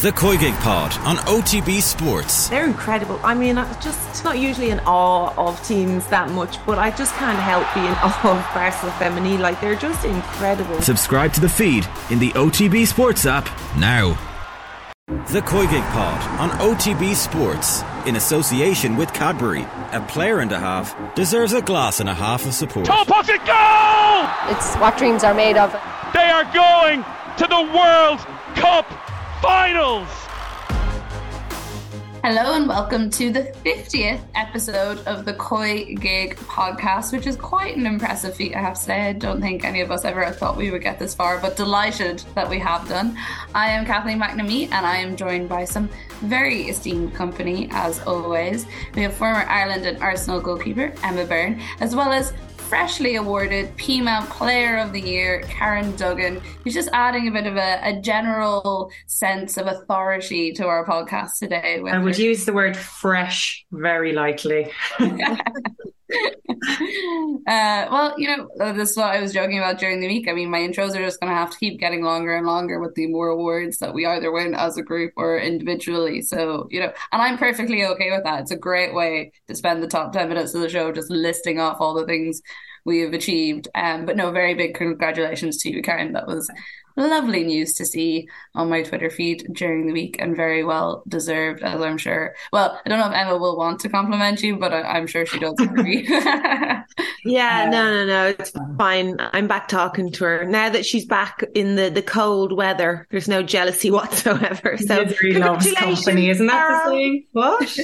The COYGIG Pod on OTB Sports. They're incredible. I mean, I'm just not usually in awe of teams that much, but I just can't help being awe of Barcelona Feminine. Like, they're just incredible. Subscribe to the feed in the OTB Sports app now. The COYGIG Pod on OTB Sports in association with Cadbury. A player and a half deserves a glass and a half of support. Top pocket goal! It's what dreams are made of. They are going to the World Cup Finals! Hello and welcome to the 50th episode of the COYGIG podcast, which is quite an impressive feat, I have to say. I don't think any of us ever thought we would get this far, but delighted that we have done. I am Kathleen McNamee and I am joined by some very esteemed company, as always. We have former Ireland and Arsenal goalkeeper Emma Byrne, as well as freshly awarded Pima Player of the Year, Karen Duggan, who's just adding a bit of a, a general sense of authority to our podcast today. I would her. use the word fresh very lightly. uh, well, you know, uh, this is what I was joking about during the week. I mean, my intros are just going to have to keep getting longer and longer with the more awards that we either win as a group or individually. So, you know, and I'm perfectly okay with that. It's a great way to spend the top 10 minutes of the show just listing off all the things we have achieved. Um, but no, very big congratulations to you, Karen. That was lovely news to see on my Twitter feed during the week and very well deserved, as I'm sure. Well, I don't know if Emma will want to compliment you, but I, am sure she does agree. yeah, uh, no, no, no, it's fine. I'm back talking to her now that she's back in the, the cold weather. There's no jealousy whatsoever. So, congratulations, company, isn't that the saying? What?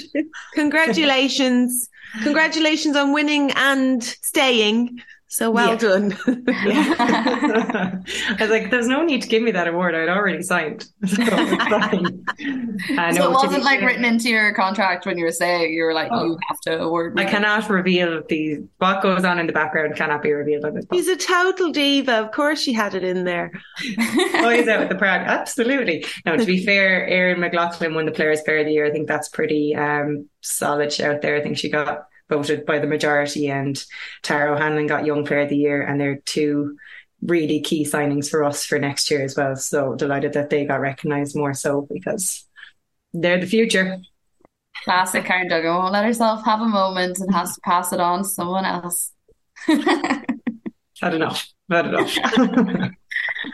congratulations. Congratulations on winning and staying. So well yeah. done. I was like, there's no need to give me that award. I'd already signed. So, so it wasn't like written into your contract when you were saying you were like, oh. you have to award me. I cannot reveal the what goes on in the background cannot be revealed on this. He's a total diva. Of course she had it in there. oh, he's out with the proud. Absolutely. Now, to be fair, Erin McLaughlin won the Players Player of the Year. I think that's pretty um, solid shout there. I think she got voted by the majority, and Tara O'Hanlon got Young Player of the Year, and they're two really key signings for us for next year as well. So delighted that they got recognised more so because they're the future. Classic Karen Duggan won't let herself have a moment and has to pass it on to someone else. I don't know. I don't know.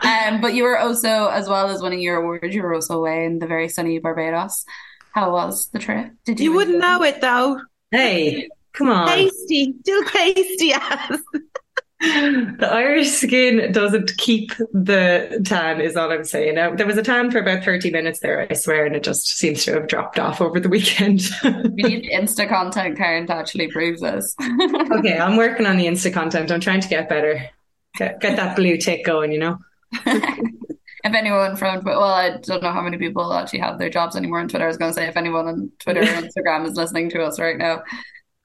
um, but you were also, as well as winning your award, you were also away in the very sunny Barbados. How was the trip? Did you? You wouldn't know it though. Hey, Come on. Tasty, still tasty as. the Irish skin doesn't keep the tan, is all I'm saying. Now, there was a tan for about 30 minutes there, I swear, and it just seems to have dropped off over the weekend. we need Insta content, Karen, to actually prove this. okay, I'm working on the Insta content. I'm trying to get better. Get, get that blue tick going, you know? if anyone from well, I don't know how many people actually have their jobs anymore on Twitter. I was going to say if anyone on Twitter or Instagram is listening to us right now,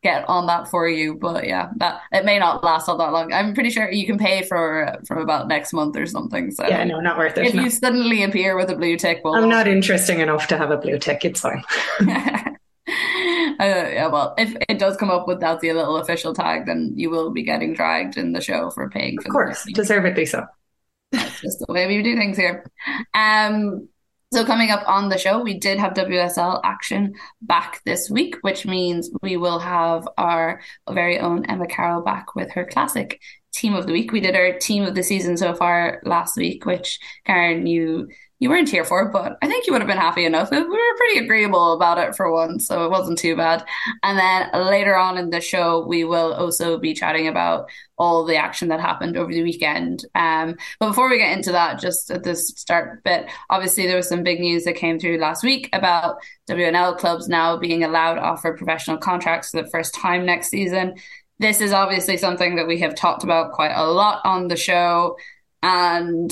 get on that for you. But yeah, that it may not last all that long. I'm pretty sure you can pay for from about next month or something. So yeah, no, not worth it. If no. you suddenly appear with a blue tick, well, I'm not interesting enough to have a blue tick. It's fine. Uh, yeah, well, if it does come up without the little official tag, then you will be getting dragged in the show for paying. For of course, deservedly so. That's just the way we do things here. Um, so coming up on the show, we did have WSL action back this week, which means we will have our very own Emma Carroll back with her classic team of the week. We did our team of the season so far last week, which Karen, you you weren't here for, it, but I think you would have been happy enough. We were pretty agreeable about it for once, so it wasn't too bad. And then later on in the show, we will also be chatting about all the action that happened over the weekend. Um, but before we get into that, just at this start bit, obviously there was some big news that came through last week about WNL clubs now being allowed to offer professional contracts for the first time next season. This is obviously something that we have talked about quite a lot on the show. And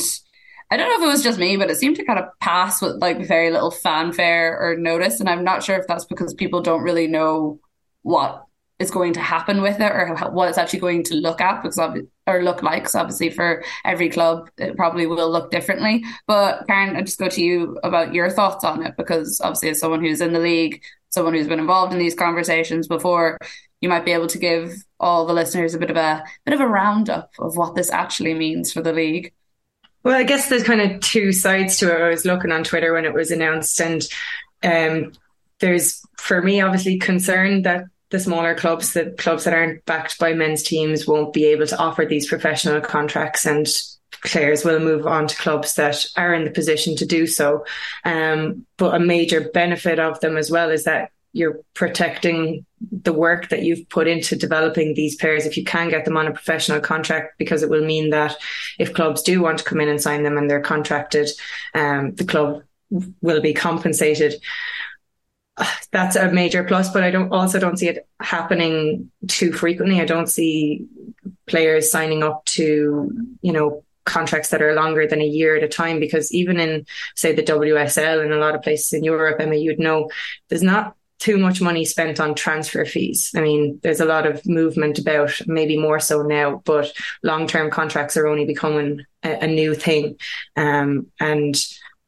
I don't know if it was just me, but it seemed to kind of pass with like very little fanfare or notice. And I'm not sure if that's because people don't really know what is going to happen with it or what it's actually going to look at because or look like. Because obviously, for every club, it probably will look differently. But Karen, I just go to you about your thoughts on it because obviously, as someone who's in the league, someone who's been involved in these conversations before, you might be able to give all the listeners a bit of a bit of a roundup of what this actually means for the league. Well, I guess there's kind of two sides to it. I was looking on Twitter when it was announced, and um, there's for me obviously concern that the smaller clubs, the clubs that aren't backed by men's teams, won't be able to offer these professional contracts, and players will move on to clubs that are in the position to do so. Um, but a major benefit of them as well is that you're protecting the work that you've put into developing these players if you can get them on a professional contract because it will mean that if clubs do want to come in and sign them and they're contracted um, the club will be compensated that's a major plus, but I don't also don't see it happening too frequently. I don't see players signing up to, you know, contracts that are longer than a year at a time because even in say the WSL and a lot of places in Europe, I mean you'd know there's not too much money spent on transfer fees. I mean, there's a lot of movement about, maybe more so now, but long term contracts are only becoming a, a new thing. Um, and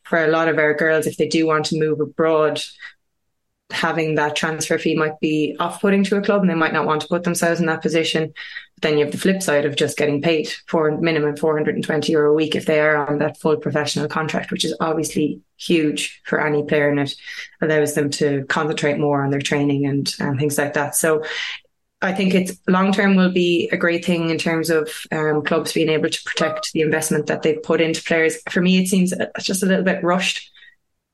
for a lot of our girls, if they do want to move abroad, having that transfer fee might be off putting to a club and they might not want to put themselves in that position. But then you have the flip side of just getting paid for minimum 420 euro a week if they are on that full professional contract, which is obviously huge for any player and it allows them to concentrate more on their training and, and things like that. So I think it's long term will be a great thing in terms of um, clubs being able to protect the investment that they've put into players. For me, it seems just a little bit rushed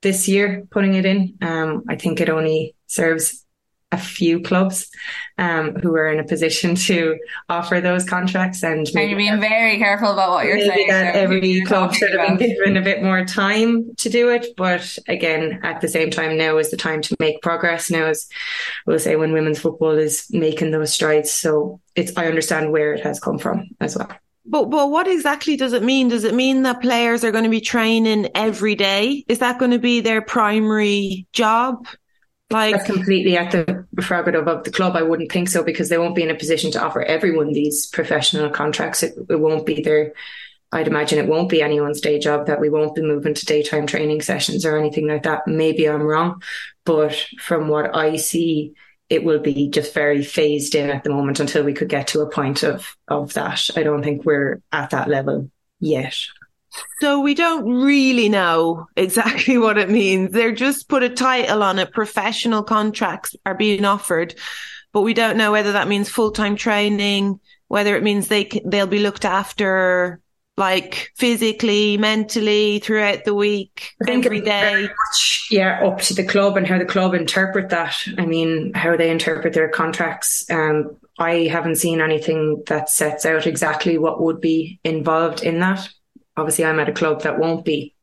this year putting it in. Um, I think it only serves a few clubs um, who are in a position to offer those contracts. And, and you're being very careful about what you're saying. That every club should have been given a bit more time to do it. But again, at the same time, now is the time to make progress. Now is, we'll say, when women's football is making those strides. So it's I understand where it has come from as well. But but what exactly does it mean? Does it mean that players are going to be training every day? Is that going to be their primary job? Like That's completely at the prerogative of the club. I wouldn't think so because they won't be in a position to offer everyone these professional contracts. It, it won't be their. I'd imagine it won't be anyone's day job that we won't be moving to daytime training sessions or anything like that. Maybe I'm wrong, but from what I see, it will be just very phased in at the moment until we could get to a point of of that. I don't think we're at that level yet. So we don't really know exactly what it means. They're just put a title on it. Professional contracts are being offered, but we don't know whether that means full time training, whether it means they they'll be looked after like physically, mentally throughout the week, I think every day? Much, yeah, up to the club and how the club interpret that. I mean, how they interpret their contracts. Um, I haven't seen anything that sets out exactly what would be involved in that. Obviously, I'm at a club that won't be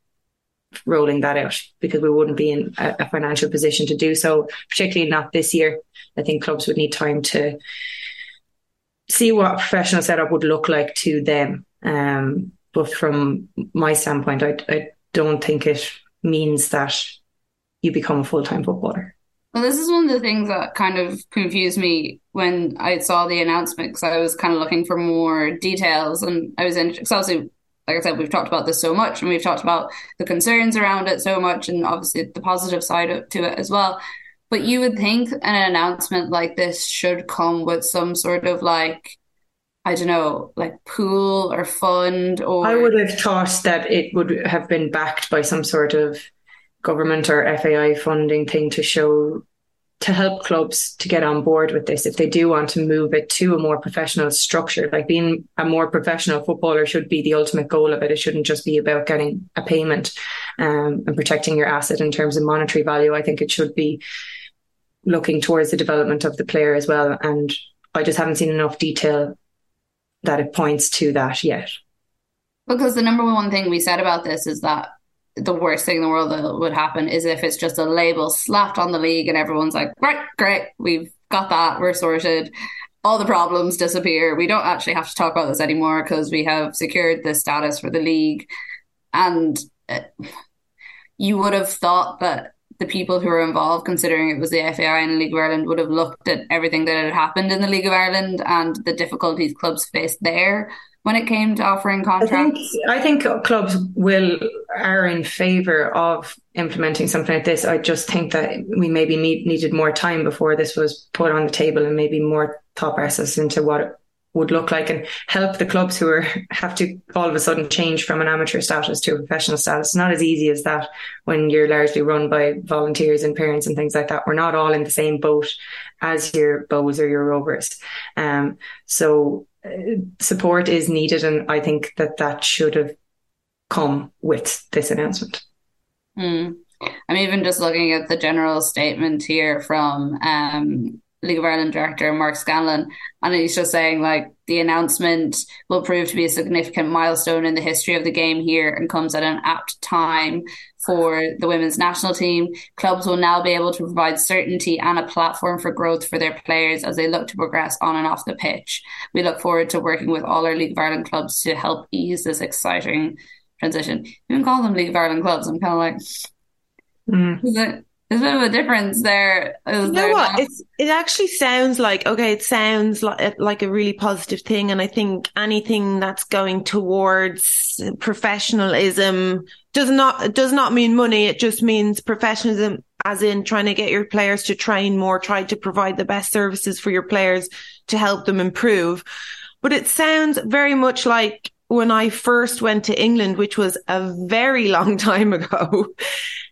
rolling that out because we wouldn't be in a, a financial position to do so, particularly not this year. I think clubs would need time to see what professional setup would look like to them um, but from my standpoint, I, I don't think it means that you become a full time footballer. Well, this is one of the things that kind of confused me when I saw the announcement because I was kind of looking for more details and I was in, because obviously, like I said, we've talked about this so much and we've talked about the concerns around it so much and obviously the positive side to it as well. But you would think an announcement like this should come with some sort of like I don't know, like pool or fund or I would have thought that it would have been backed by some sort of government or FAI funding thing to show to help clubs to get on board with this if they do want to move it to a more professional structure. Like being a more professional footballer should be the ultimate goal of it. It shouldn't just be about getting a payment um, and protecting your asset in terms of monetary value. I think it should be looking towards the development of the player as well. And I just haven't seen enough detail that it points to that yet. Because the number one thing we said about this is that the worst thing in the world that would happen is if it's just a label slapped on the league and everyone's like, right, great, we've got that, we're sorted. All the problems disappear. We don't actually have to talk about this anymore because we have secured the status for the league. And uh, you would have thought that the people who were involved, considering it was the FAI and the League of Ireland, would have looked at everything that had happened in the League of Ireland and the difficulties clubs faced there when it came to offering contracts. I think, I think clubs will are in favour of implementing something like this. I just think that we maybe need, needed more time before this was put on the table and maybe more thought process into what would look like and help the clubs who are have to all of a sudden change from an amateur status to a professional status. It's not as easy as that when you're largely run by volunteers and parents and things like that. We're not all in the same boat as your Bohs or your rovers. Um, so uh, support is needed, and I think that that should have come with this announcement. Mm. I'm even just looking at the general statement here from um, League of Ireland director Mark Scanlon, and he's just saying like the announcement will prove to be a significant milestone in the history of the game here and comes at an apt time for the women's national team. Clubs will now be able to provide certainty and a platform for growth for their players as they look to progress on and off the pitch. We look forward to working with all our League of Ireland clubs to help ease this exciting transition. You can call them League of Ireland clubs. I'm kind of like, mm. There's a bit of a difference there. you know what? It's, it actually sounds like okay. It sounds like eh, like a really positive thing, and I think anything that's going towards professionalism does not does not mean money. It just means professionalism, as in trying to get your players to train more, try to provide the best services for your players to help them improve. But it sounds very much like when I first went to England, which was a very long time ago,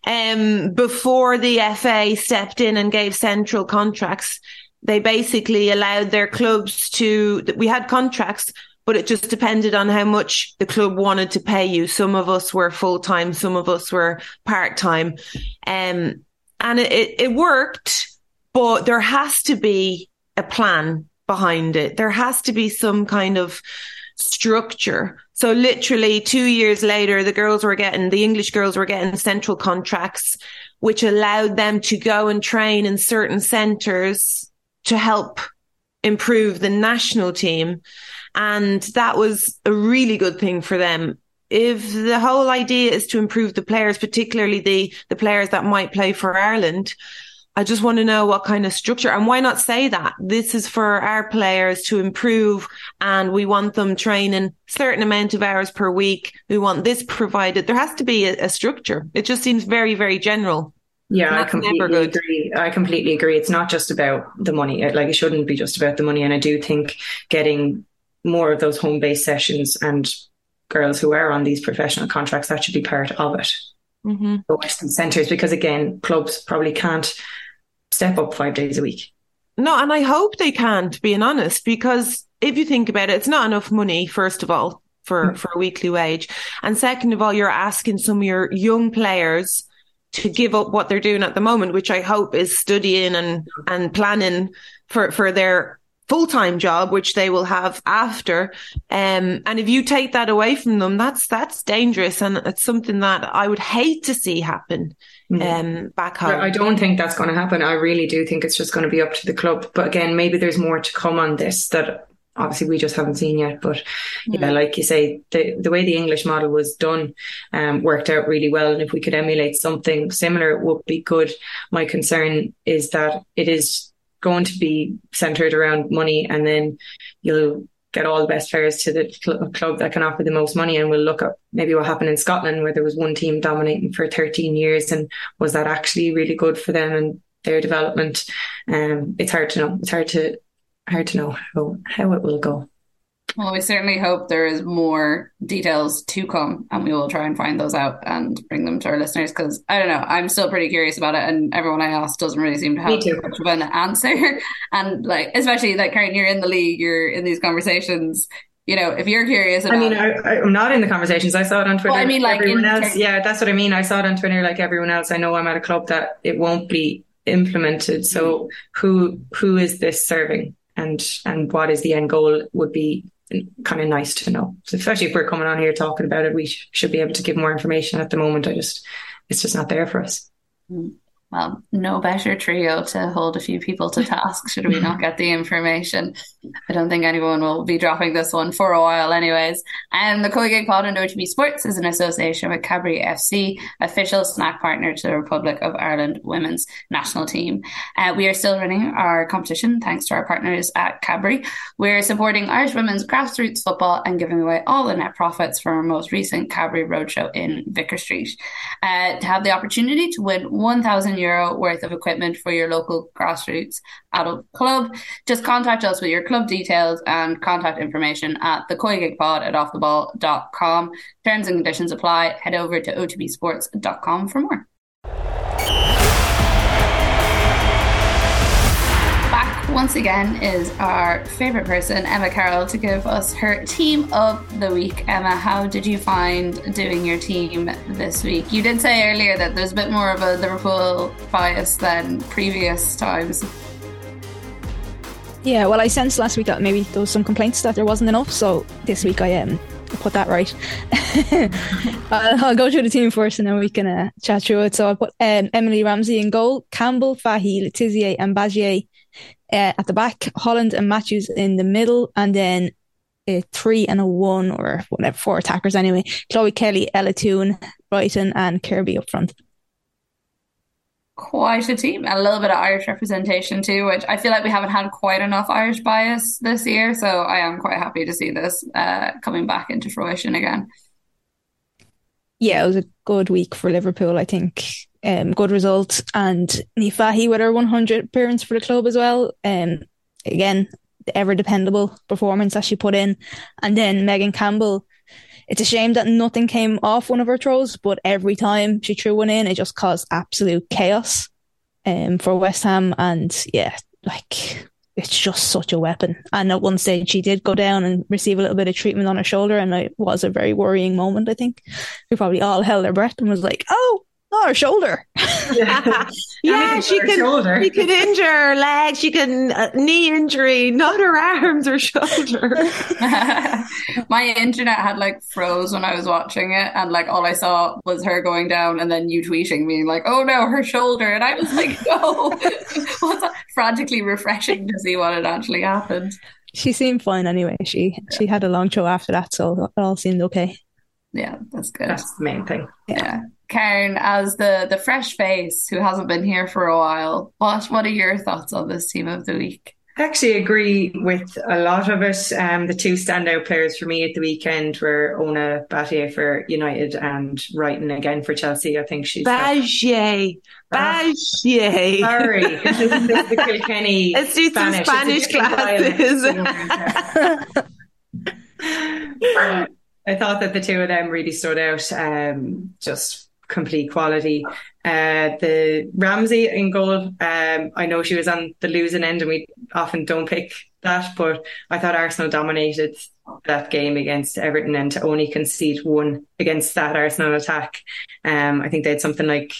um, before the FA stepped in and gave central contracts, they basically allowed their clubs to, we had contracts, but it just depended on how much the club wanted to pay you. Some of us were full time, some of us were part time. Um, and it, it worked, but there has to be a plan behind it. There has to be some kind of, structure. So literally two years later, the girls were getting, the English girls were getting central contracts, which allowed them to go and train in certain centers to help improve the national team. And that was a really good thing for them. If the whole idea is to improve the players, particularly the, the players that might play for Ireland, I just want to know what kind of structure and why not say that this is for our players to improve and we want them training certain amount of hours per week. We want this provided. There has to be a, a structure. It just seems very, very general. Yeah, I completely agree. I completely agree. It's not just about the money. Like it shouldn't be just about the money. And I do think getting more of those home based sessions and girls who are on these professional contracts, that should be part of it. Mm-hmm. The Western centres, because again, clubs probably can't step up five days a week. No, and I hope they can't, being honest, because if you think about it, it's not enough money, first of all, for, mm. for a weekly wage. And second of all, you're asking some of your young players to give up what they're doing at the moment, which I hope is studying and, and planning for, for their full-time job, which they will have after. Um, and if you take that away from them, that's, that's dangerous. And it's something that I would hate to see happen mm. um, back home. I don't think that's going to happen. I really do think it's just going to be up to the club. But again, maybe there's more to come on this that obviously we just haven't seen yet. But yeah, mm. like you say, the the way the English model was done um, worked out really well. And if we could emulate something similar, it would be good. My concern is that it is going to be centered around money and then you'll get all the best players to the cl- club that can offer the most money. And we'll look at maybe what happened in Scotland where there was one team dominating for 13 years. And was that actually really good for them and their development? Um, it's hard to know. It's hard to, hard to know how, how it will go. Well, we certainly hope there is more details to come, and we will try and find those out and bring them to our listeners. Because I don't know, I'm still pretty curious about it, and everyone I ask doesn't really seem to have too much of an answer. and like, especially like Karen, you're in the league, you're in these conversations. You know, if you're curious, about, I mean, I, am not in the conversations. I saw it on Twitter. Well, I mean, like everyone else. yeah, that's what I mean. I saw it on Twitter, like everyone else. I know I'm at a club that it won't be implemented. So, mm-hmm. who who is this serving? and and what is the end goal would be kind of nice to know. So especially if we're coming on here talking about it, we sh- should be able to give more information. At the moment, I just it's just not there for us. Mm well, no better trio to hold a few people to task should we not get the information. I don't think anyone will be dropping this one for a while, anyways. And the COYGIG Pod and OTB Sports is an association with Cadbury FC, official snack partner to the Republic of Ireland women's national team. Uh, we are still running our competition thanks to our partners at Cadbury. We're supporting Irish women's grassroots football and giving away all the net profits from our most recent Cadbury Roadshow in Vicar Street. Uh, to have the opportunity to win 1,000 euro worth of equipment for your local grassroots adult club. Just contact us with your club details and contact information at the pod at offtheball.com. Terms and conditions apply. Head over to otbsports.com for more. Once again is our favorite person, Emma Carroll, to give us her team of the week. Emma, how did you find doing your team this week? You did say earlier that there's a bit more of a Liverpool bias than previous times. Yeah, well, I sensed last week that maybe there was some complaints that there wasn't enough, so this week I um, put that right. I'll, I'll, go through the team first and then we can uh, chat through it. So I put um, Emily Ramsey in goal, Campbell, Fahey, Le Tissier, and Batlle uh, at the back, Holland and Matthews in the middle, and then a three and a one or whatever, four attackers anyway. Chloe Kelly, Ella Toone, Reiten, and Kirby up front. Quite a team, and a little bit of Irish representation too, which I feel like we haven't had quite enough Irish bias this year. So I am quite happy to see this uh, coming back into fruition again. Yeah, it was a good week for Liverpool. I think um, good result. And Niamh Fahey with her 100 appearance for the club as well. Um, again, the ever dependable performance that she put in. And then Megan Campbell. It's a shame that nothing came off one of her throws, but every time she threw one in, it just caused absolute chaos um, for West Ham. And yeah, like it's just such a weapon. And at one stage, she did go down and receive a little bit of treatment on her shoulder, and it was a very worrying moment. I think we probably all held our breath and was like, "Oh, Oh, her shoulder. yeah, yeah she could. Shoulder. She could injure her leg. She could uh, knee injury, not her arms or shoulder. My internet had like froze when I was watching it, and like all I saw was her going down, and then you tweeting me like, "Oh no, her shoulder," and I was like, "No." was frantically refreshing to see what had actually happened. She seemed fine anyway. She yeah. she had a long show after that, so it all seemed okay. Yeah, that's good. That's the main thing. Yeah. Karen, as the the fresh face who hasn't been here for a while, what what are your thoughts on this team of the week? I actually agree with a lot of it. Um, the two standout players for me at the weekend were Ona Batlle for United and Reiten again for Chelsea. I think she's Batlle. Batlle. Uh, sorry, this is, this is the Kilkenny. Let's do some Spanish, classes. I thought that the two of them really stood out. Um, just complete quality. Uh, the Ramsey in goal, um, I know she was on the losing end and we often don't pick that, but I thought Arsenal dominated that game against Everton and to only concede one against that Arsenal attack. Um, I think they had something like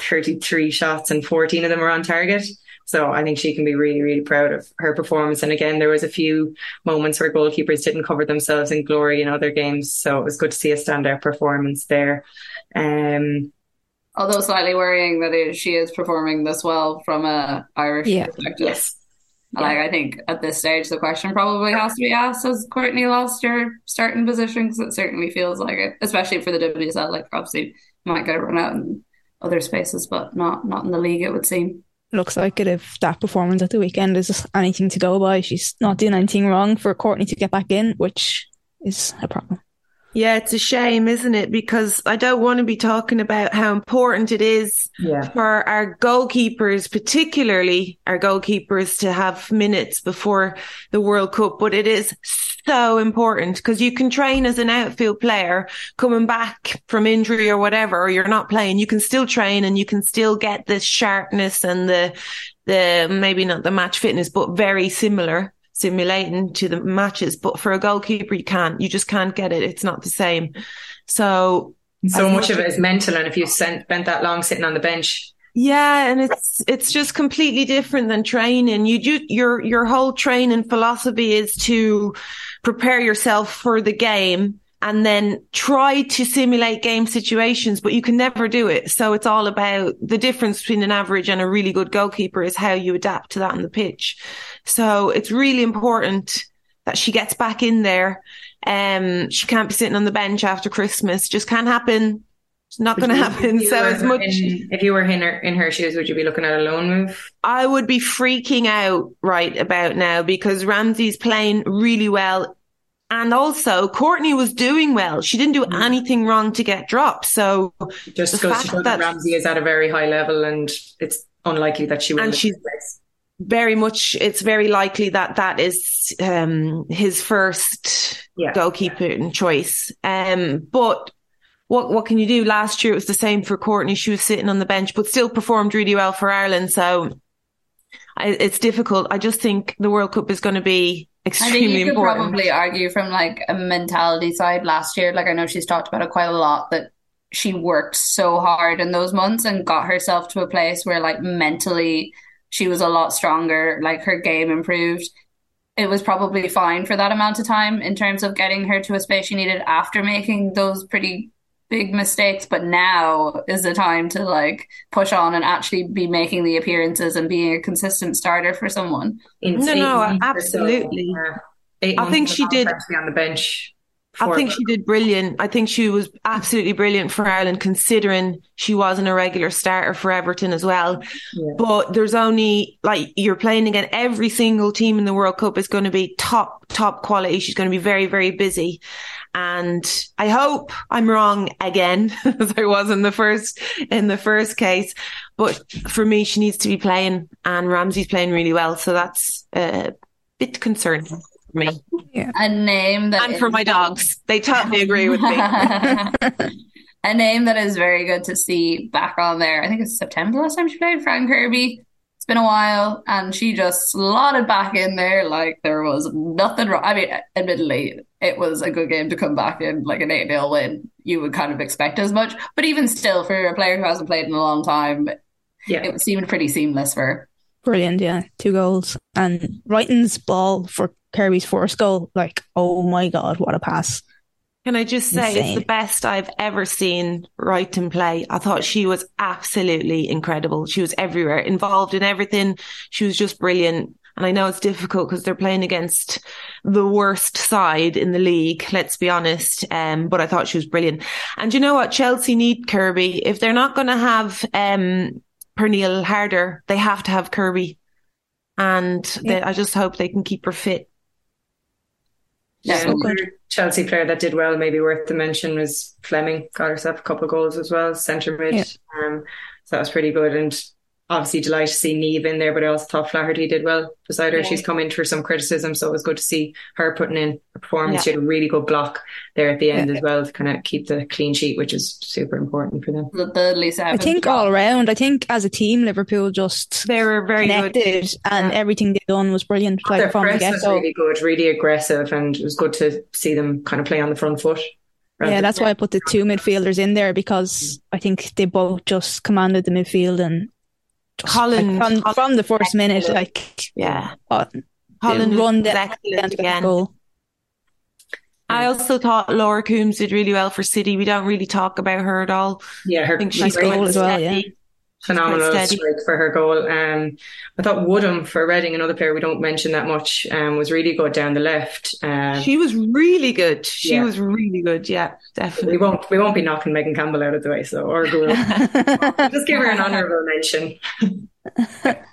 33 shots and 14 of them were on target. So I think she can be really, really proud of her performance. And again, there was a few moments where goalkeepers didn't cover themselves in glory in other games. So it was good to see a standout performance there. Um, Although slightly worrying that it, she is performing this well from a Irish yeah. perspective. Yes. Like I think at this stage the question probably has to be asked: Has Courtney lost her starting position? Because it certainly feels like it, especially for the WSL. Like obviously might get run out in other spaces, but not not in the league. It would seem looks like it if that performance at the weekend is anything to go by. She's not doing anything wrong for Courtney to get back in, which is a problem. Yeah, it's a shame, isn't it? Because I don't want to be talking about how important it is yeah. for our goalkeepers, particularly our goalkeepers, to have minutes before the World Cup. But it is so important because you can train as an outfield player coming back from injury or whatever, or you're not playing. You can still train and you can still get the sharpness and the, the, maybe not the match fitness, but very similar simulating to the matches. But for a goalkeeper, you can't, you just can't get it. It's not the same. So, so much of it is mental. And if you spent that long sitting on the bench, yeah, and it's it's just completely different than training. You do your your whole training philosophy is to prepare yourself for the game and then try to simulate game situations, but you can never do it. So it's all about the difference between an average and a really good goalkeeper is how you adapt to that on the pitch. So it's really important that she gets back in there. Um, she can't be sitting on the bench after Christmas. Just can't happen. It's not going to happen. So as much in, if you were in her in her shoes, would you be looking at a loan move? I would be freaking out right about now because Ramsey's playing really well And also, Courtney was doing well. She didn't do anything wrong to get dropped. So Just the goes to show that that- Ramsey is at a very high level and it's unlikely that she will. And she's- very much, it's very likely that that is um, his first Yeah. goalkeeper choice. Um, but what what can you do? Last year it was the same for Courtney. She was sitting on the bench, but still performed really well for Ireland. So I, it's difficult. I just think the World Cup is going to be I think you could important. probably argue from like a mentality side last year. Like I know she's talked about it quite a lot that she worked so hard in those months and got herself to a place where like mentally she was a lot stronger, like her game improved. It was probably fine for that amount of time in terms of getting her to a space she needed after making those pretty big mistakes. But now is the time to like push on and actually be making the appearances and being a consistent starter for someone. In No, no, months so, absolutely. I think she did- contract to be on the bench. I think World she did brilliant. I think she was absolutely brilliant for Ireland, considering she wasn't a regular starter for Everton as well. Yeah. But there's only like you're playing again. Every single team in the World Cup is going to be top, top quality. She's going to be very, very busy. And I hope I'm wrong again, as I was in the first, in the first case. But for me, she needs to be playing and Ramsey's playing really well. So that's a bit concerning for me A name that and for my dogs. They totally agree with me. a name that is very good to see back on there. I think it's September last time she played Fran Kirby. It's been a while, and she just slotted back in there like there was nothing wrong. I mean, admittedly, it was a good game to come back in, like an 8 0 win. You would kind of expect as much, but even still, for a player who hasn't played in a long time, Yeah. it seemed pretty seamless for her. Brilliant, yeah. Two goals. And Reiten's ball for Kirby's first goal, like, oh my God, what a pass. Can I just say it's the best I've ever seen Reiten play. I thought she was absolutely incredible. She was everywhere, involved in everything. She was just brilliant. And I know it's difficult because they're playing against the worst side in the league, let's be honest. Um, but I thought she was brilliant. And you know what? Chelsea need Kirby. If they're not going to have, um, Pernille Harder, they have to have Kirby. And they, I just hope they can keep her fit. Yeah, So another Chelsea player that did well, maybe worth the mention, was Fleming. Got herself a couple of goals as well, centre mid. Yeah. Um, so that was pretty good. And obviously delighted to see Niamh in there, but I also thought Flaherty did well beside her. Yeah. She's come into some criticism, so it was good to see her putting in a performance. Yeah. She had a really good block there at the end Yeah. as well to kind of keep the clean sheet, which is super important for them. The, the Lisa I think all around, I think as a team, Liverpool just They were very good. connected and Yeah. everything they done was brilliant. Like Their from the press was go. really good, really aggressive, and it was good to see them kind of play on the front foot. rather Yeah, than- that's why I put the two midfielders in there because mm. I think they both just commanded the midfield and just, Holland- like, from, Holland- from the first minute, like Yeah. uh, Holland run was down excellent again. goal. I also thought Laura Coombs did really well for City. We don't really talk about her at all. yeah, her I think she's Nice quite goal as well, yeah. She's quite phenomenal strike for her goal. Um, I thought Woodham for Reading, another player we don't mention that much, um, was really good down the left. Um, She was really good. She Yeah. was really good. Yeah, definitely. we definitely. won't we won't be knocking Megan Campbell out of the way, so or Gould. just give her an honourable mention.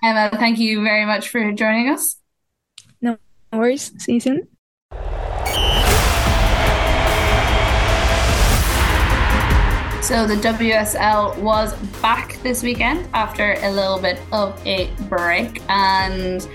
Emma, thank you very much for joining us. No worries. See you soon. So the WSL was back this weekend after a little bit of a break and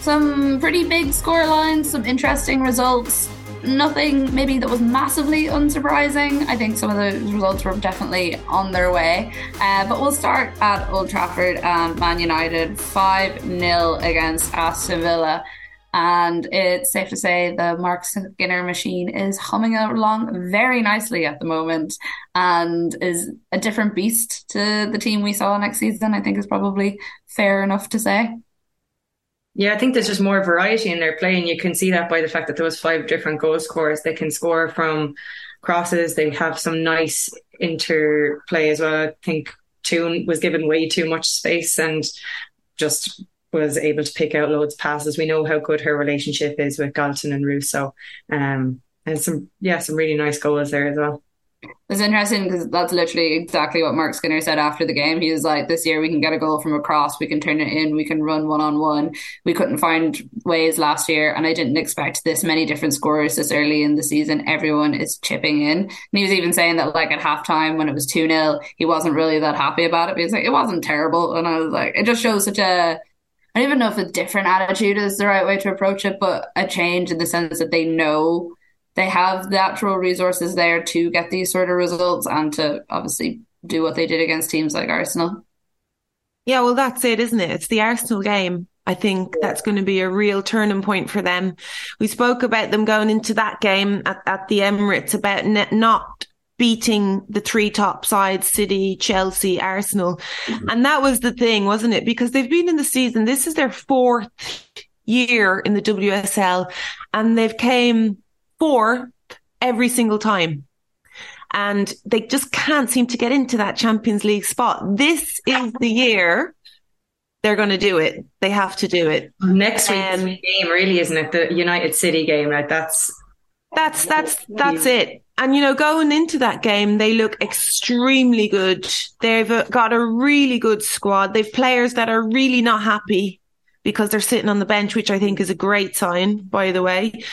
some pretty big scorelines, some interesting results. Nothing maybe that was massively unsurprising. I think some of the results were definitely on their way. Uh, but we'll start at Old Trafford and Man United 5 0 against Aston Villa. And it's safe to say the Mark Skinner machine is humming along very nicely at the moment and is a different beast to the team we saw next season, I think is probably fair enough to say. Yeah, I think there's just more variety in their play, and you can see that by the fact that was five different goal scorers. They can score from crosses. They have some nice interplay as well. I think Toone was given way too much space and just was able to pick out loads of passes. We know how good her relationship is with Galton and Russo. Um, and some, yeah, some really nice goals there as well. It's interesting because that's literally exactly what Mark Skinner said after the game. He was like, "This year we can get a goal from across, we can turn it in, we can run one on one. We couldn't find ways last year, and I didn't expect this many different scorers this early in the season. Everyone is chipping in." And he was even saying that, like at halftime when it was two 0 he wasn't really that happy about it. But he's like, "It wasn't terrible," and I was like, "It just shows such a." I don't even know if a different attitude is the right way to approach it, but a change in the sense that they know they have the actual resources there to get these sort of results and to obviously do what they did against teams like Arsenal. Yeah, well, that's it, isn't it? It's the Arsenal game. I think that's going to be a real turning point for them. We spoke about them going into that game at, at the Emirates about ne- not beating the three top sides, City, Chelsea, Arsenal. Mm-hmm. And that was the thing, wasn't it? Because they've been in the season. This is their fourth year in the WSL and they've came four every single time. And they just can't seem to get into that Champions League spot. This is the year they're going to do it. They have to do it. Next week's um, game, really, isn't it? The United City game. Like that's that's that's that's it. And you know, going into that game, they look extremely good. They've uh, got a really good squad. They've players that are really not happy because they're sitting on the bench, which I think is a great sign, by the way.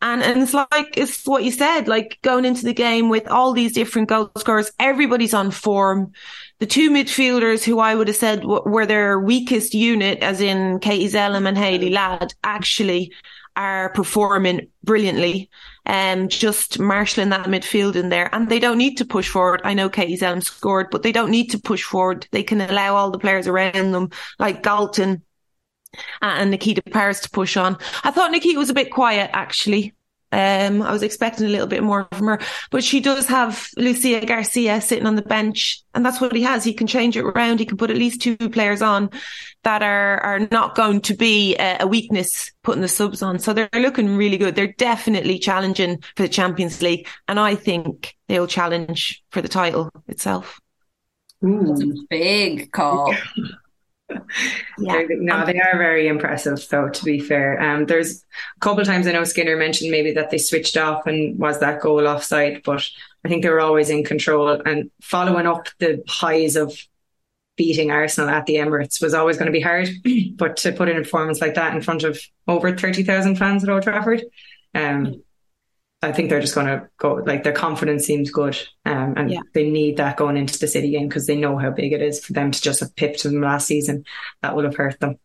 And, and it's like, it's what you said, like going into the game with all these different goal scorers, everybody's on form. The two midfielders who I would have said were their weakest unit, as in Katie Zelem and Hayley Ladd, actually are performing brilliantly and um, just marshalling that midfield in there. And they don't need to push forward. I know Katie Zelem scored, but they don't need to push forward. They can allow all the players around them, like Galton and Nikita Parris, to push on. I thought Nikita was a bit quiet actually. Um, I was expecting a little bit more from her, but she does have Lucia Garcia sitting on the bench, and that's what he has. He can change it around. He can put at least two players on that are are not going to be a, a weakness putting the subs on. So they're looking really good. They're definitely challenging for the Champions League, and I think they'll challenge for the title itself. That's a big call. yeah. No, they are very impressive, though, to be fair. Um, there's a couple of times I know Skinner mentioned maybe that they switched off and was that goal offside, but I think they were always in control and following up the highs of beating Arsenal at the Emirates was always going to be hard. but to put in a performance like that in front of over 30,000 fans at Old Trafford, um, I think they're just going to go like their confidence seems good, um, and yeah. they need that going into the City game because they know how big it is for them to just have pipped them last season. That would have hurt them.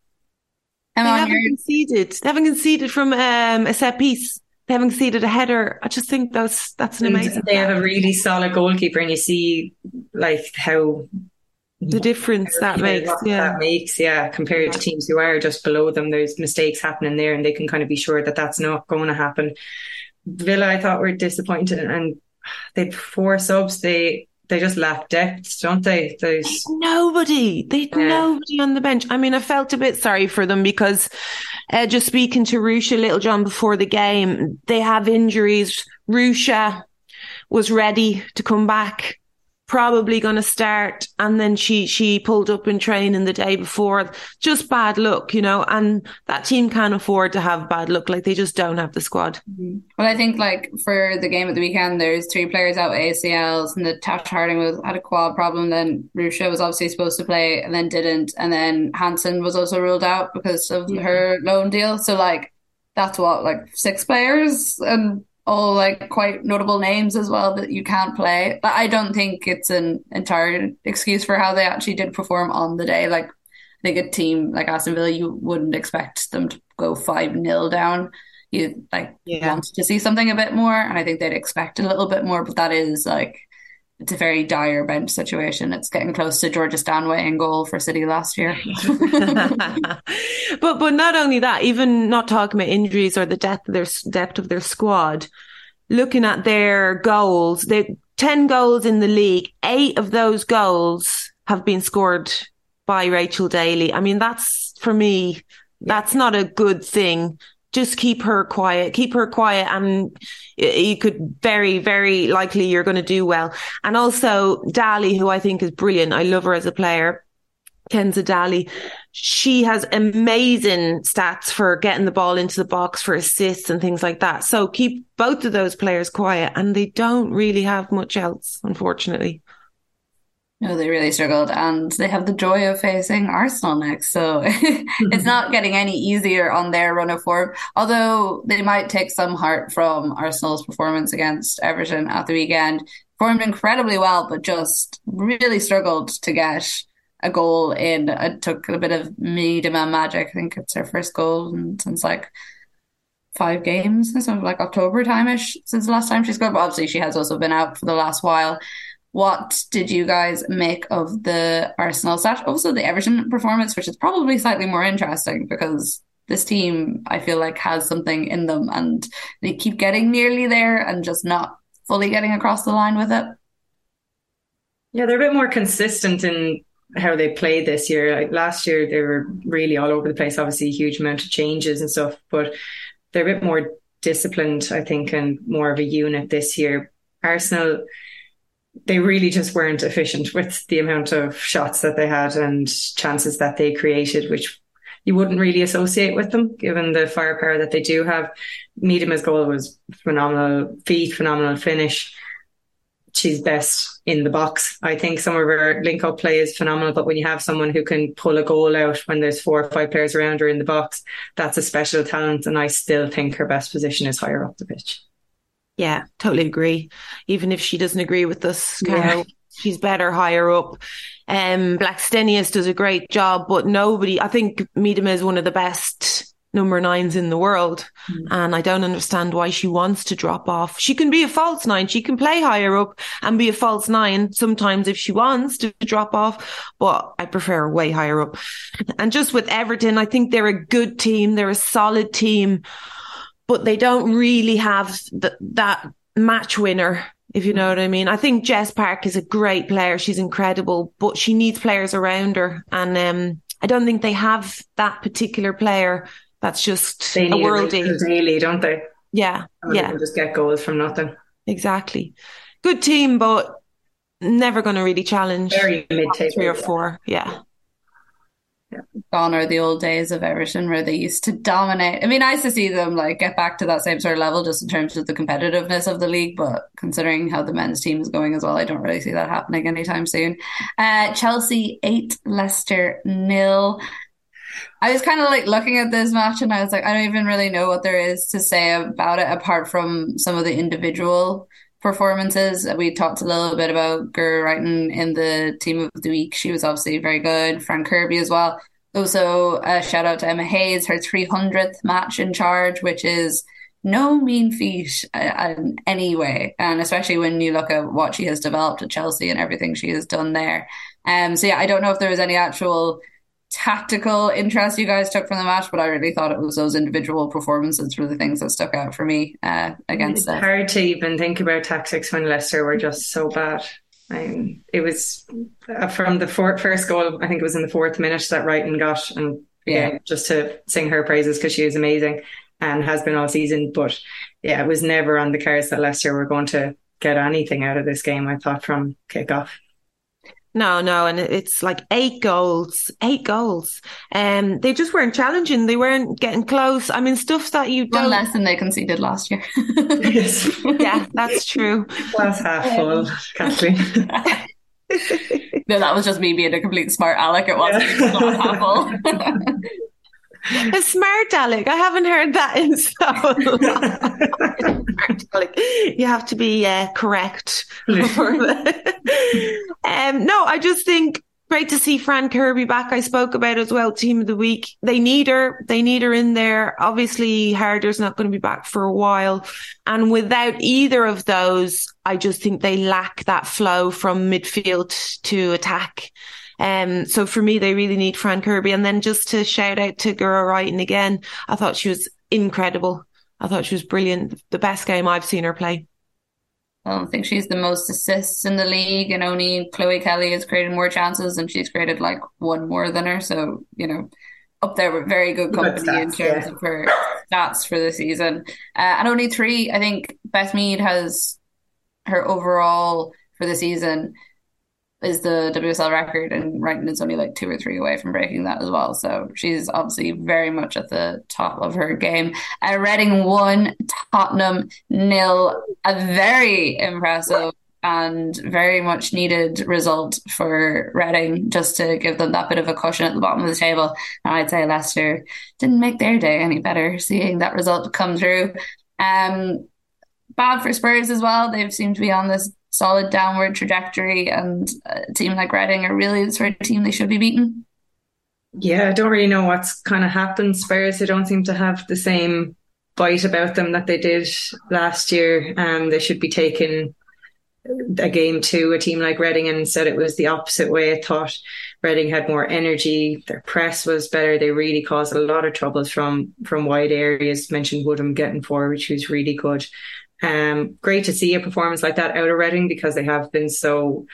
And they haven't your... conceded. They haven't conceded from um, a set piece. They haven't conceded a header. I just think that's that's an amazing. They have a really solid goalkeeper, and you see like how the difference that makes yeah that makes yeah compared to teams who are just below them there's mistakes happening there and they can kind of be sure that that's not going to happen Villa, I thought were disappointed, and they four subs. They they just lack depth, don't they? There's nobody. They yeah. nobody on the bench. I mean, I felt a bit sorry for them because uh, just speaking to Ruesha Littlejohn before the game, they have injuries. Ruesha was ready to come back probably going to start and then she she pulled up in training the day before just bad luck you know and that team can't afford to have bad luck like they just don't have the squad mm-hmm. well i think like for the game at the weekend there's three players out with acls and the tash harding was had a quad problem then Ruesha was obviously supposed to play and then didn't and then hanson was also ruled out because of yeah. her loan deal so like that's what like six players and all like quite notable names as well that you can't play. But I don't think it's an entire excuse for how they actually did perform on the day. Like I think a team like Aston Villa, you wouldn't expect them to go five 0 down. You like yeah. want to see something a bit more, and I think they'd expect a little bit more. But that is like it's a very dire bench situation. It's getting close to Georgia Stanway in goal for City last year. but but not only that, even not talking about injuries or the depth of their depth of their squad, looking at their goals, they ten goals in the league. Eight of those goals have been scored by Rachel Daly. I mean, that's for me, that's not a good thing just keep her quiet, keep her quiet, and you could very, very likely you're going to do well. And also Dali, who I think is brilliant. I love her as a player. Kenza Dali. She has amazing stats for getting the ball into the box for assists and things like that. So keep both of those players quiet and they don't really have much else, unfortunately. No, they really struggled, and they have the joy of facing Arsenal next. So it's not getting any easier on their run of form. Although they might take some heart from Arsenal's performance against Everton at the weekend. Formed incredibly well, but just really struggled to get a goal in. It took a bit of Miedema magic. I think it's her first goal since like five games, so like October time-ish since the last time she scored. But obviously, she has also been out for the last while. What did you guys make of the Arsenal stat? Also, the Everton performance, which is probably slightly more interesting because this team, I feel like, has something in them and they keep getting nearly there and just not fully getting across the line with it. Yeah, they're a bit more consistent in how they played this year. Like last year, they were really all over the place. Obviously, a huge amount of changes and stuff, but they're a bit more disciplined, I think, and more of a unit this year. Arsenal they really just weren't efficient with the amount of shots that they had and chances that they created, which you wouldn't really associate with them, given the firepower that they do have. Miedema's goal was phenomenal feet, phenomenal finish. She's best in the box. I think some of her link up play is phenomenal, but when you have someone who can pull a goal out when there's four or five players around her in the box, that's a special talent. And I still think her best position is higher up the pitch. Yeah, totally agree. Even if she doesn't agree with us, Carol, yeah. she's better higher up. Um, Blackstenius does a great job, but nobody, I think Miedema is one of the best number nines in the world. Mm. And I don't understand why she wants to drop off. She can be a false nine. She can play higher up and be a false nine sometimes if she wants to drop off, but I prefer way higher up. And just with Everton, I think they're a good team. They're a solid team but they don't really have th- that match winner if you know what I mean. I think Jess Park is a great player. She's incredible, but she needs players around her. And um, I don't think they have that particular player that's just they a worldie. daily, don't they? Yeah. And yeah. just get goals from nothing. Exactly. Good team, but never going to really challenge. Very mid Three or four. Yeah gone are the old days of Everton where they used to dominate. I mean, nice to see them like get back to that same sort of level just in terms of the competitiveness of the league, but considering how the men's team is going as well, I don't really see that happening anytime soon. Uh, Chelsea eight, Leicester nil. I was kind of like looking at this match and I was like, I don't even really know what there is to say about it apart from some of the individual performances. We talked a little bit about Guro Reiten in the team of the week. She was obviously very good. Fran Kirby as well. Also, a shout out to Emma Hayes, her 300th match in charge, which is no mean feat uh, in any way. And especially when you look at what she has developed at Chelsea and everything she has done there. Um, so yeah, I don't know if there was any actual tactical interest you guys took from the match, but I really thought it was those individual performances were the things that stuck out for me uh, against it's hard to even think about tactics when Leicester were just so bad. I mean, it was uh, from the four, first goal, I think it was in the fourth minute that Reiten got, and yeah, yeah just to sing her praises because she was amazing and has been all season. But yeah, it was never on the cards that Leicester were going to get anything out of this game, I thought, from kick off. No, no, and it's like eight goals, eight goals. Um, they just weren't challenging. They weren't getting close. I mean, stuff that you don't. One less than they conceded last year. yes. yeah, that's true. Glass half full, Kathleen. no, that was just me being a complete smart aleck. It wasn't yeah. half full. A smart Alec. I haven't heard that in so long. you have to be uh, correct. um, no, I just think great to see Fran Kirby back. I spoke about as well, team of the week. They need her. They need her in there. Obviously, Harder's not going to be back for a while. And without either of those, I just think they lack that flow from midfield to attack. Um, so for me, they really need Fran Kirby. And then just to shout out to Guro Reiten again, I thought she was incredible. I thought she was brilliant. The best game I've seen her play. I think she's the most assists in the league, and only Chloe Kelly has created more chances, and she's created like one more than her. So you know, up there with very good company stats, in terms yeah. of her stats for the season. Uh, and only three, I think Beth Mead has her overall for the season is the WSL record, and Reiten is only like two or three away from breaking that as well. So she's obviously very much at the top of her game. Uh, Reading won, Tottenham nil. A very impressive and very much needed result for Reading just to give them that bit of a cushion at the bottom of the table. And I'd say Leicester didn't make their day any better seeing that result come through. Um, bad for Spurs as well. They've seemed to be on this solid downward trajectory, and a team like Reading are really the sort of team they should be beaten. Yeah, I don't really know what's kind of happened. Spurs, they don't seem to have the same bite about them that they did last year. Um, they should be taking a game to a team like Reading, and said it was the opposite way. I thought Reading had more energy. Their press was better. They really caused a lot of troubles from from wide areas. Mentioned Woodham getting forward, which was really good. Um, great to see a performance like that out of Reading because they have been so,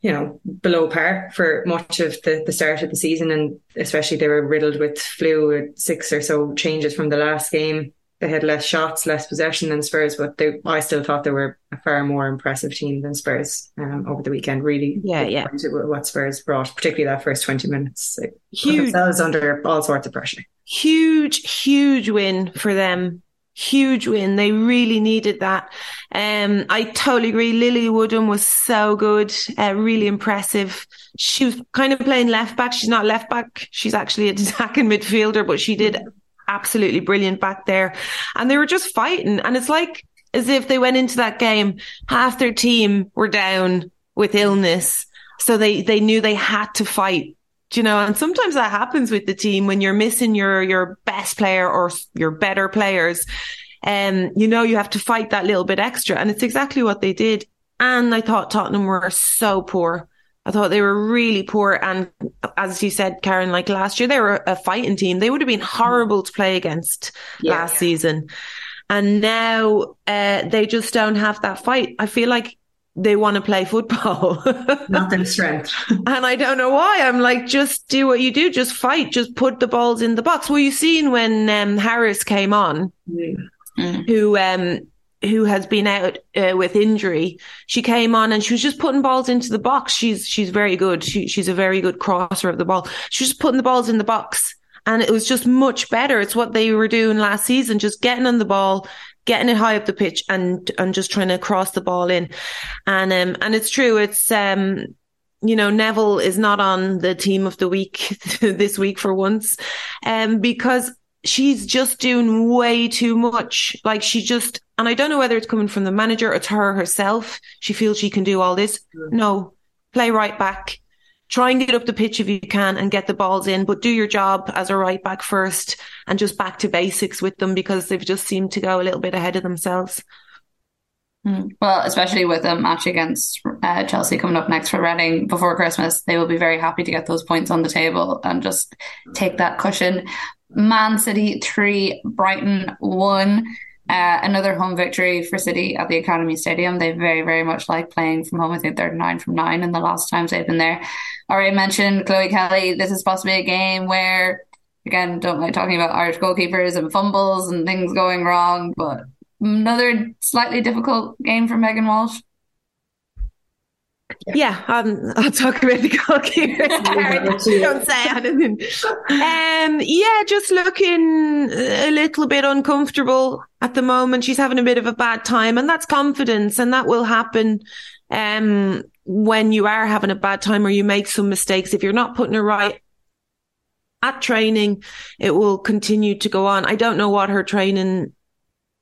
you know, below par for much of the, the start of the season, and especially they were riddled with flu, with six or so changes from the last game they had less shots, less possession than Spurs, but they, I still thought they were a far more impressive team than Spurs um, over the weekend. Really, yeah, yeah. What Spurs brought, particularly that first twenty minutes, huge themselves under all sorts of pressure. Huge, huge win for them. Huge win. They really needed that. Um, I totally agree. Lily Woodham was so good, uh, really impressive. She was kind of playing left back. She's not left back. She's actually an attacking midfielder, but she did absolutely brilliant back there. And they were just fighting. And it's like as if they went into that game, half their team were down with illness. So they, they knew they had to fight. You know, and sometimes that happens with the team when you're missing your, your best player or your better players. And um, you know, you have to fight that little bit extra. And it's exactly what they did. And I thought Tottenham were so poor. I thought they were really poor. And as you said, Karen, like last year, they were a fighting team. They would have been horrible to play against yeah. last season. And now uh, they just don't have that fight. I feel like they want to play football. Not their strength. and I don't know why. I'm like, just do what you do. Just fight. Just put the balls in the box. Well, you seen when um, Harris came on, mm. who um, who has been out uh, with injury, she came on and she was just putting balls into the box. She's she's very good. She, she's a very good crosser of the ball. She was just putting the balls in the box, and it was just much better. It's what they were doing last season, just getting on the ball, getting it high up the pitch, and and just trying to cross the ball in. And um and it's true. It's um you know, Neville is not on the team of the week this week for once, um, because she's just doing way too much. Like she just, and I don't know whether it's coming from the manager or to her herself. She feels she can do all this. No, play right back. Try and get up the pitch if you can and get the balls in, but do your job as a right back first and just back to basics with them because they've just seemed to go a little bit ahead of themselves. Hmm. Well, especially with a match against uh, Chelsea coming up next for Reading before Christmas, they will be very happy to get those points on the table and just take that cushion. Man City three, Brighton one. Uh, another home victory for City at the Academy Stadium. They very, very much like playing from home. I think they're nine from nine in the last times they've been there. Already mentioned Chloe Kelly. This is possibly a game where, again, don't like talking about Irish goalkeepers and fumbles and things going wrong, but another slightly difficult game for Megan Walsh. Yeah, um, I'll talk about the goalkeeper. Don't say anything. Um, yeah, just looking a little bit uncomfortable at the moment. She's having a bit of a bad time, and that's confidence, and that will happen. Um, when you are having a bad time or you make some mistakes, if you're not putting it right at training, it will continue to go on. I don't know what her training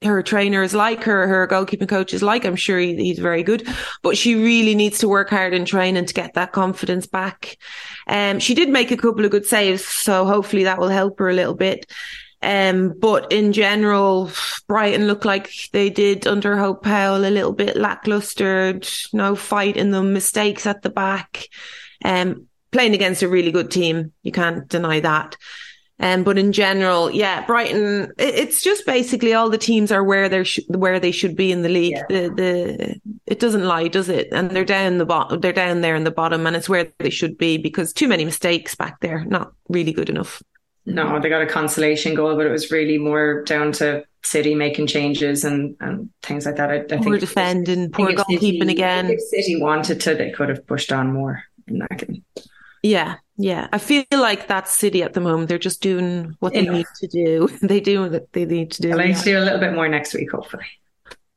her trainer is like, her her goalkeeping coach is like. I'm sure he, he's very good, but she really needs to work hard in training to get that confidence back. Um, she did make a couple of good saves, so hopefully that will help her a little bit. Um, but in general, Brighton looked like they did under Hope Powell a little bit lackluster, no fight in them, mistakes at the back. Um, playing against a really good team, you can't deny that. Um, but in general, yeah, Brighton, it, it's just basically all the teams are where they're sh- where they should be in the league. Yeah. The the it doesn't lie, does it? And they're down the bottom. They're down there in the bottom, and it's where they should be because too many mistakes back there. Not really good enough. No, they got a consolation goal, but it was really more down to City making changes and, and things like that. I, I Poor think defending, poor goalkeeping again. If City wanted to, they could have pushed on more in that game. Yeah, yeah. I feel like that City at the moment. They're just doing what they Enough. need to do. They do what they need to do. I'll need yeah. to do a little bit more next week, hopefully.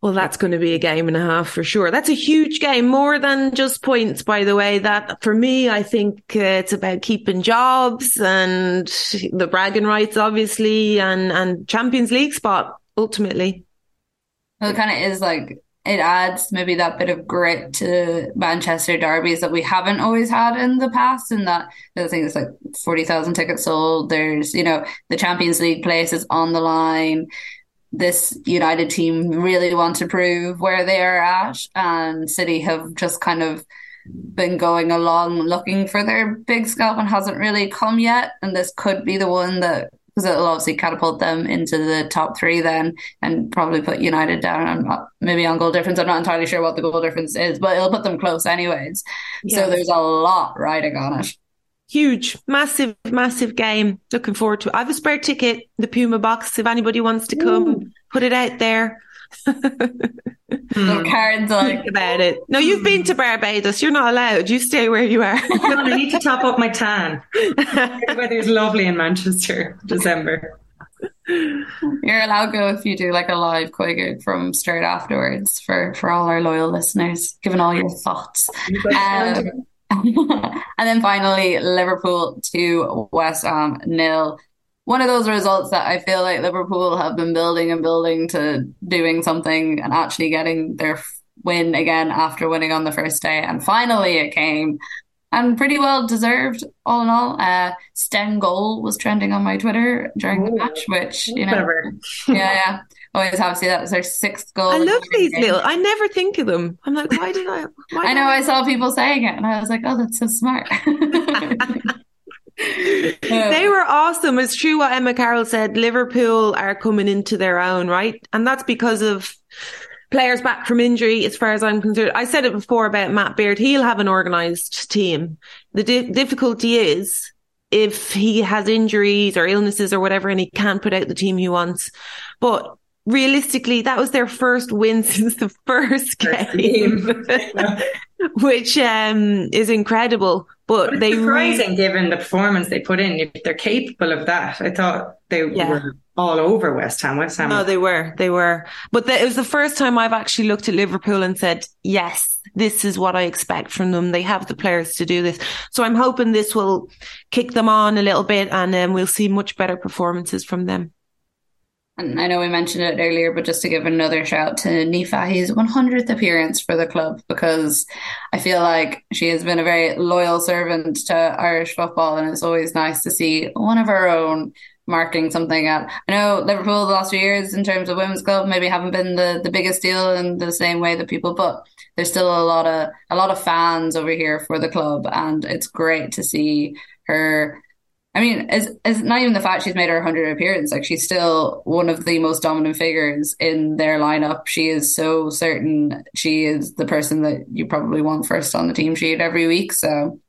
Well, that's going to be a game and a half for sure. That's a huge game, more than just points, by the way. That for me, I think uh, it's about keeping jobs and the bragging rights, obviously, and and Champions League spot ultimately. Well, it kind of is like it adds maybe that bit of grit to Manchester derbies that we haven't always had in the past. And that the thing is like forty thousand tickets sold. There's you know the Champions League place is on the line. This United team really want to prove where they are at, and City have just kind of been going along looking for their big scalp and hasn't really come yet. And this could be the one that because it'll obviously catapult them into the top three then and probably put United down not, maybe on goal difference. I'm not entirely sure what the goal difference is, but it'll put them close anyways. Yeah. So there's a lot riding on it. Huge, massive, massive game. Looking forward to it. I have a spare ticket, the Puma box. If anybody wants to come, put it out there. The cards like Think about it. No, you've been to Barbados. You're not allowed. You stay where you are. I need to top up my tan. the weather's lovely in Manchester, December. you're allowed to go if you do like a live COYGIG from straight afterwards for for all our loyal listeners, giving all your thoughts. Um, and then finally, Liverpool to West Ham nil. One of those results that I feel like Liverpool have been building and building to doing something and actually getting their win again after winning on the first day. And finally it came and pretty well deserved all in all. Uh, Sten goal was trending on my Twitter during the match, which, you know, yeah, yeah. Always have to see that was their sixth goal. I love these game. little. I never think of them. I'm like, why did I? Why I know I saw people saying it and I was like, oh, that's so smart. They were awesome. It's true what Emma Carroll said. Liverpool are coming into their own, right? And that's because of players back from injury, as far as I'm concerned. I said it before about Matt Beard. He'll have an organised team. The di- difficulty is if he has injuries or illnesses or whatever and he can't put out the team he wants. But realistically, that was their first win since the first First game, which um, is incredible. But they it's really surprising given the performance they put in. If they're capable of that, I thought they Yeah. were all over West Ham. West Ham. No, they were. They were. But the, it was the first time I've actually looked at Liverpool and said, yes, this is what I expect from them. They have the players to do this. So I'm hoping this will kick them on a little bit and um, we'll see much better performances from them. And I know we mentioned it earlier, but just to give another shout to Niamh Fahey's 100th appearance for the club, because I feel like she has been a very loyal servant to Irish football, and it's always nice to see one of our own marking something up. I know Liverpool the last few years in terms of women's club maybe haven't been the, the biggest deal in the same way that people, but there's still a lot of a lot of fans over here for the club, and it's great to see her I mean, it's, it's not even the fact she's made her 100 appearance. Like, she's still one of the most dominant figures in their lineup. She is so certain she is the person that you probably want first on the team sheet every week. So,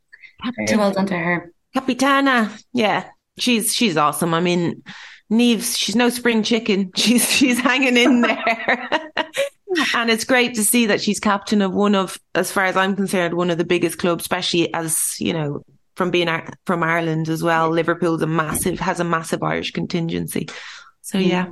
very well done to her. Capitana. Yeah. She's, she's awesome. I mean, Neves, she's no spring chicken. She's, she's hanging in there. and it's great to see that she's captain of one of, as far as I'm concerned, one of the biggest clubs, especially as, you know, from being from Ireland as well. Liverpool's a massive, has a massive Irish contingency. So yeah.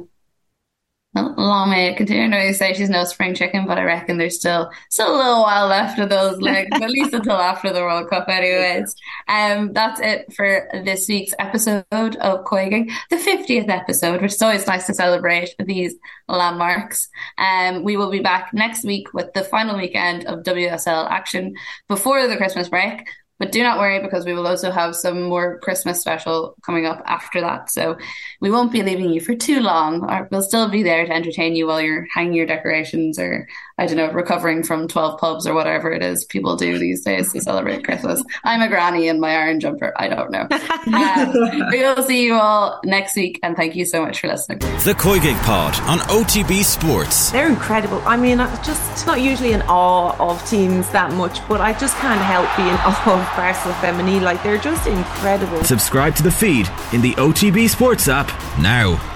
Well, long may it continue. I know you say she's no spring chicken, but I reckon there's still still a little while left of those legs, at least until after the World Cup, anyways. Um, that's it for this week's episode of COYGIG, the 50th episode, which is always nice to celebrate these landmarks. Um, we will be back next week with the final weekend of WSL action before the Christmas break. But do not worry because we will also have some more Christmas special coming up after that. So we won't be leaving you for too long. We'll still be there to entertain you while you're hanging your decorations or, I don't know, recovering from 12 pubs or whatever it is people do these days to celebrate Christmas. I'm a granny in my Aran jumper. I don't know. Um, we will see you all next week. And thank you so much for listening. The COYGIG Pod on OTB Sports. They're incredible. I mean, I'm just not usually in awe of teams that much, but I just can't help being in awe of Barcelona Feminine. Like, they're just incredible. Subscribe to the feed in the OTB Sports app now.